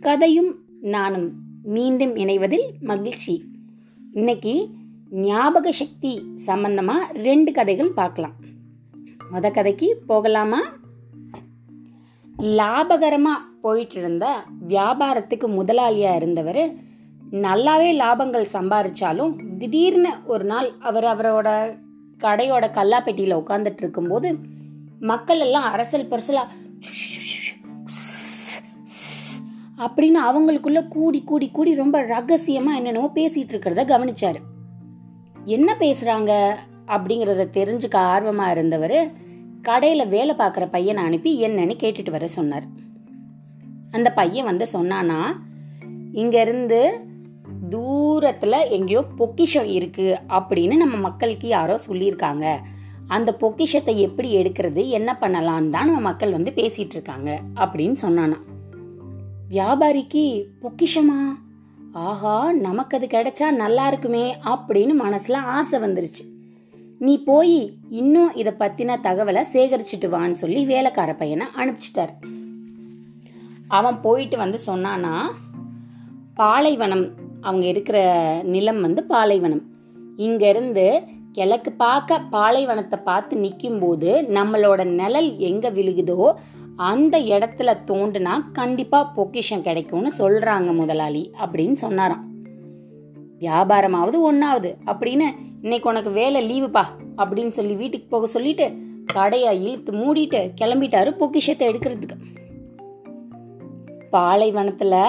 கதையும் நானும் மீண்டும் இணைவதில் மகிழ்ச்சி. இன்னைக்கு ஞாபக சக்தி சம்பந்தமா ரெண்டு கதைகள் பார்க்கலாம். முத கதைக்கு போகலாமா? லாபகரமா போயிட்டு இருந்த வியாபாரத்துக்கு முதலாளியா இருந்தவர் நல்லாவே லாபங்கள் சம்பாரிச்சாலும் திடீர்னு ஒரு நாள் அவர் அவரோட கடையோட கல்லாப்பெட்டியில உட்காந்துட்டு இருக்கும்போது மக்கள் எல்லாம் அரசல் பரசலா அப்படின்னு அவங்களுக்குள்ள கூடி கூடி கூடி ரொம்ப ரகசியமா என்னென்னவோ பேசிட்டு இருக்கிறத கவனிச்சாரு. என்ன பேசுறாங்க அப்படிங்கறத தெரிஞ்சுக்க ஆர்வமா இருந்தவர் கடையில வேலை பார்க்குற பையனை அனுப்பி என்னன்னு கேட்டுட்டு வர சொன்னார். அந்த பையன் வந்து சொன்னானா இங்க இருந்து தூரத்தில் எங்கேயோ பொக்கிஷம் இருக்குது அப்படின்னு நம்ம மக்களுக்கு யாரோ சொல்லியிருக்காங்க. அந்த பொக்கிஷத்தை எப்படி எடுக்கிறது என்ன பண்ணலான்னு தான் நம்ம மக்கள் வந்து பேசிகிட்டு இருக்காங்க அப்படின்னு சொன்னானா வியாபாரிக்கு பொக்கிஷமா? ஆஹா நமக்கு அது கிடைச்சா நல்லா இருக்குமே அப்படின்னு மனசில் ஆசை வந்துருச்சு. நீ போய் இன்னும் இதை பற்றின தகவலை சேகரிச்சுட்டு வான்னு சொல்லி வேலைக்கார பையனை அனுப்பிச்சிட்டார். அவன் போயிட்டு வந்து சொன்னானா பாலைவனம் அவங்க இருக்கிற நிலம் வந்து பாலைவனம். இங்கேருந்து கிழக்கு பார்க்க பாலைவனத்தை பார்த்து நிற்கும் போது நம்மளோட நிழல் எங்கே விழுகுதோ அந்த இடத்துல தோண்டுனா கண்டிப்பாக பொக்கிஷம் கிடைக்கும்னு சொல்கிறாங்க முதலாளி அப்படின்னு சொன்னாராம். வியாபாரமாவது ஒன்றாவது அப்படின்னு இன்னைக்கு உனக்கு வேலை லீவுப்பா அப்படின்னு சொல்லி வீட்டுக்கு போக சொல்லிட்டு கடையை இழுத்து மூடிட்டு கிளம்பிட்டாரு பொக்கிஷத்தை எடுக்கிறதுக்கு. பாலைவனத்தில்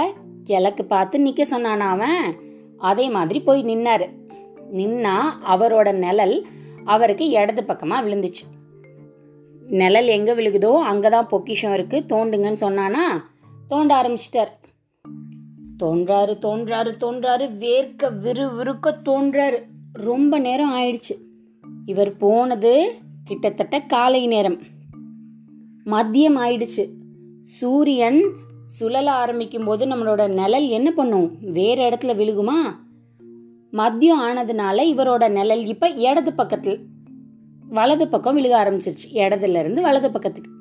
கிழக்கு பார்த்து நிக்க சொன்னானா அவன்? அதே மாதிரி போய் நின்னாரு. நின்னா அவரோட நிழல் அவருக்கு இடது பக்கமா விழுந்துச்சு. நிழல் எங்க விழுகுதோ அங்கதான் பொக்கிஷம் இருக்கு தோண்டுங்கன்னு சொன்னானா? தோண்ட ஆரம்பிச்சிட்டார். தோன்றாரு தோன்றாரு தோன்றாரு வேர்க்க விறு விறுக்க தோன்றாரு. ரொம்ப நேரம் ஆயிடுச்சு. இவர் போனது கிட்டத்தட்ட காலை நேரம். மதியம் ஆயிடுச்சு. சூரியன் சுழல ஆரம்பிக்கும் போது நம்மளோட நிழல் என்ன பண்ணும்? வேற இடத்துல விழுகுமா? மதியம் ஆனதுனால இவரோட நிழல் இப்ப இடது பக்கத்தில் வலது பக்கம் விழுக ஆரம்பிச்சிருச்சு. இடதுல இருந்து வலது பக்கத்துக்கு.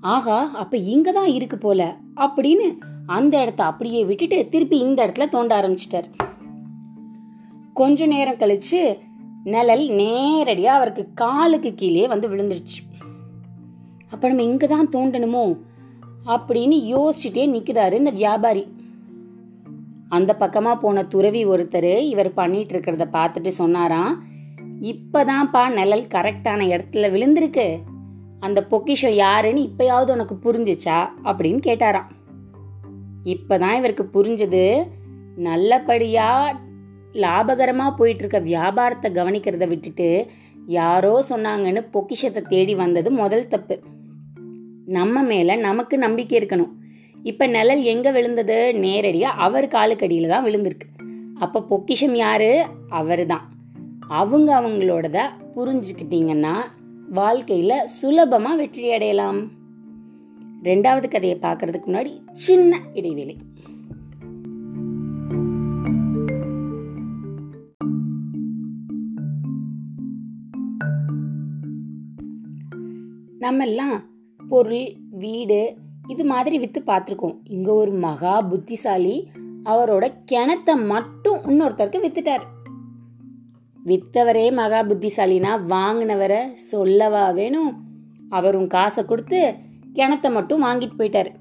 ஆகா அப்ப இங்க தான் இருக்கு போல. அப்படின்னு அந்த இடத்த அப்படியே விட்டுட்டு திருப்பி இந்த இடத்துல தோண்ட ஆரம்பிச்சிட்டார். கொஞ்ச நேரம் கழிச்சு நிழல் நேரடியா அவருக்கு காலுக்கு கீழே வந்து விழுந்துருச்சு. அப்ப நம்ம இங்கே தான் தோண்டணுமோ? அப்படின்னு யோசிச்சுட்டே நிக்கிறாரு இந்த வியாபாரி. அந்த பக்கமா போன துறவி ஒருத்தர் இவர் பண்ணிட்டு இருக்கிறத பார்த்துட்டு சொன்னாராம் இப்பதான்ப்பா நிழல் கரெக்டான இடத்துல விழுந்திருக்கு. அந்த பொக்கிஷம் யாருன்னு இப்பயாவது உனக்கு புரிஞ்சுச்சா? அப்படின்னு கேட்டாராம். இப்பதான் இவருக்கு புரிஞ்சது நல்லபடியா லாபகரமா போயிட்டு இருக்க வியாபாரத்தை கவனிக்கிறத விட்டுட்டு யாரோ சொன்னாங்கன்னு பொக்கிஷத்தை தேடி வந்தது முதல் தப்பு. நம்ம மேல நமக்கு நம்பிக்கை இருக்கணும். இப்ப நிழல் எங்க விழுந்தது? நேரடியா அவர் காலுக்கடியில தான் விழுந்திருக்கு. அப்ப பொக்கிஷம் யாரு? அவர் தான் அவங்க அவங்களோடத புரிஞ்சுக்கிட்டீங்கன்னா வாழ்க்கையில சுலபமா வெற்றி அடையலாம். ரெண்டாவது கதையை பார்க்கறதுக்கு முன்னாடி சின்ன இடைவேளை. நம்ம எல்லாம் பொருள் வீடு இது மாதிரி வித்து பார்த்துருக்கோம். இங்க ஒரு மகா புத்திசாலி அவரோட கிணத்தை மட்டும் இன்னொருத்தருக்கு வித்துட்டார். வித்தவரே மகா புத்திசாலினா வாங்கினவரை சொல்லவா வேணும்? அவரும் காசை கொடுத்து கிணத்தை மட்டும் வாங்கிட்டு போயிட்டாரு.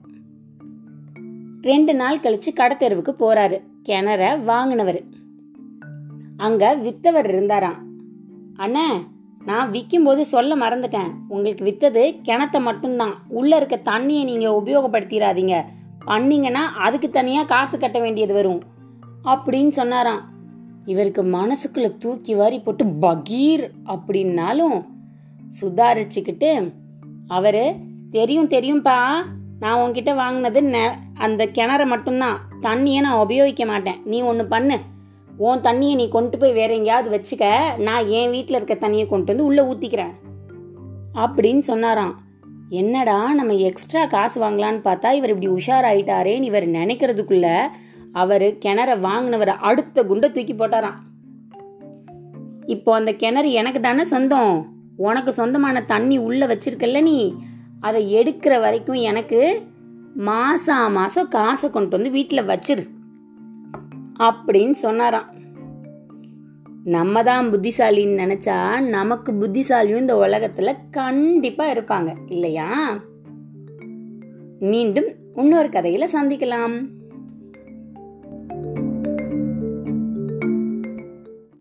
ரெண்டு நாள் கழிச்சு கடத்தெருவுக்கு போறாரு. கிணற வாங்கினவர். அங்க வித்தவர் இருந்தாராம். அண்ணா நான் விற்கும் போது சொல்ல மறந்துட்டேன். உங்களுக்கு வித்தது கிணத்த மட்டும்தான். உள்ள இருக்க தண்ணியை நீங்க உபயோகப்படுத்திடாதீங்க பண்ணீங்கன்னா அதுக்கு தனியா காசு கட்ட வேண்டியது வரும். அப்படின்னு சொன்னாராம். இவருக்கு மனசுக்குள்ள தூக்கி வாரி போட்டு பகீர் அப்படின்னாலும் சுதாரிச்சுக்கிட்டு அவரு தெரியும் தெரியும்பா நான் உன்கிட்ட வாங்கினது அந்த கிணற மட்டும்தான். தண்ணியை நான் உபயோகிக்க மாட்டேன். நீ ஒன்று பண்ணு. உன் தண்ணியை நீ கொண்டு போய் வேற எங்கேயாவது வச்சுக்க நான் என் வீட்டில் இருக்க தண்ணியை கொண்டு வந்து உள்ளே ஊற்றிக்கிறேன் அப்படின்னு சொன்னாராம். என்னடா நம்ம எக்ஸ்ட்ரா காசு வாங்கலான்னு பார்த்தா இவர் இப்படி உஷாராயிட்டாரேன்னு இவர் நினைக்கிறதுக்குள்ள அவர் கிணற வாங்கினவரை அடுத்த குண்டை தூக்கி போட்டாராம். இப்போ அந்த கிணறு எனக்கு தானே சொந்தம். உனக்கு சொந்தமான தண்ணி உள்ளே வச்சிருக்கல்ல நீ. அதை எடுக்கிற வரைக்கும் எனக்கு மாசா மாசம் காசை கொண்டு வந்து வீட்டில் வச்சிரு. அப்படின்னு சொன்னாராம். நம்ம தான் புத்திசாலின்னு நினைச்சா நமக்கு புத்திசாலியும் இந்த உலகத்துல கண்டிப்பா இருப்பாங்க இல்லையா? மீண்டும் இன்னொரு கதையில சந்திக்கலாம்.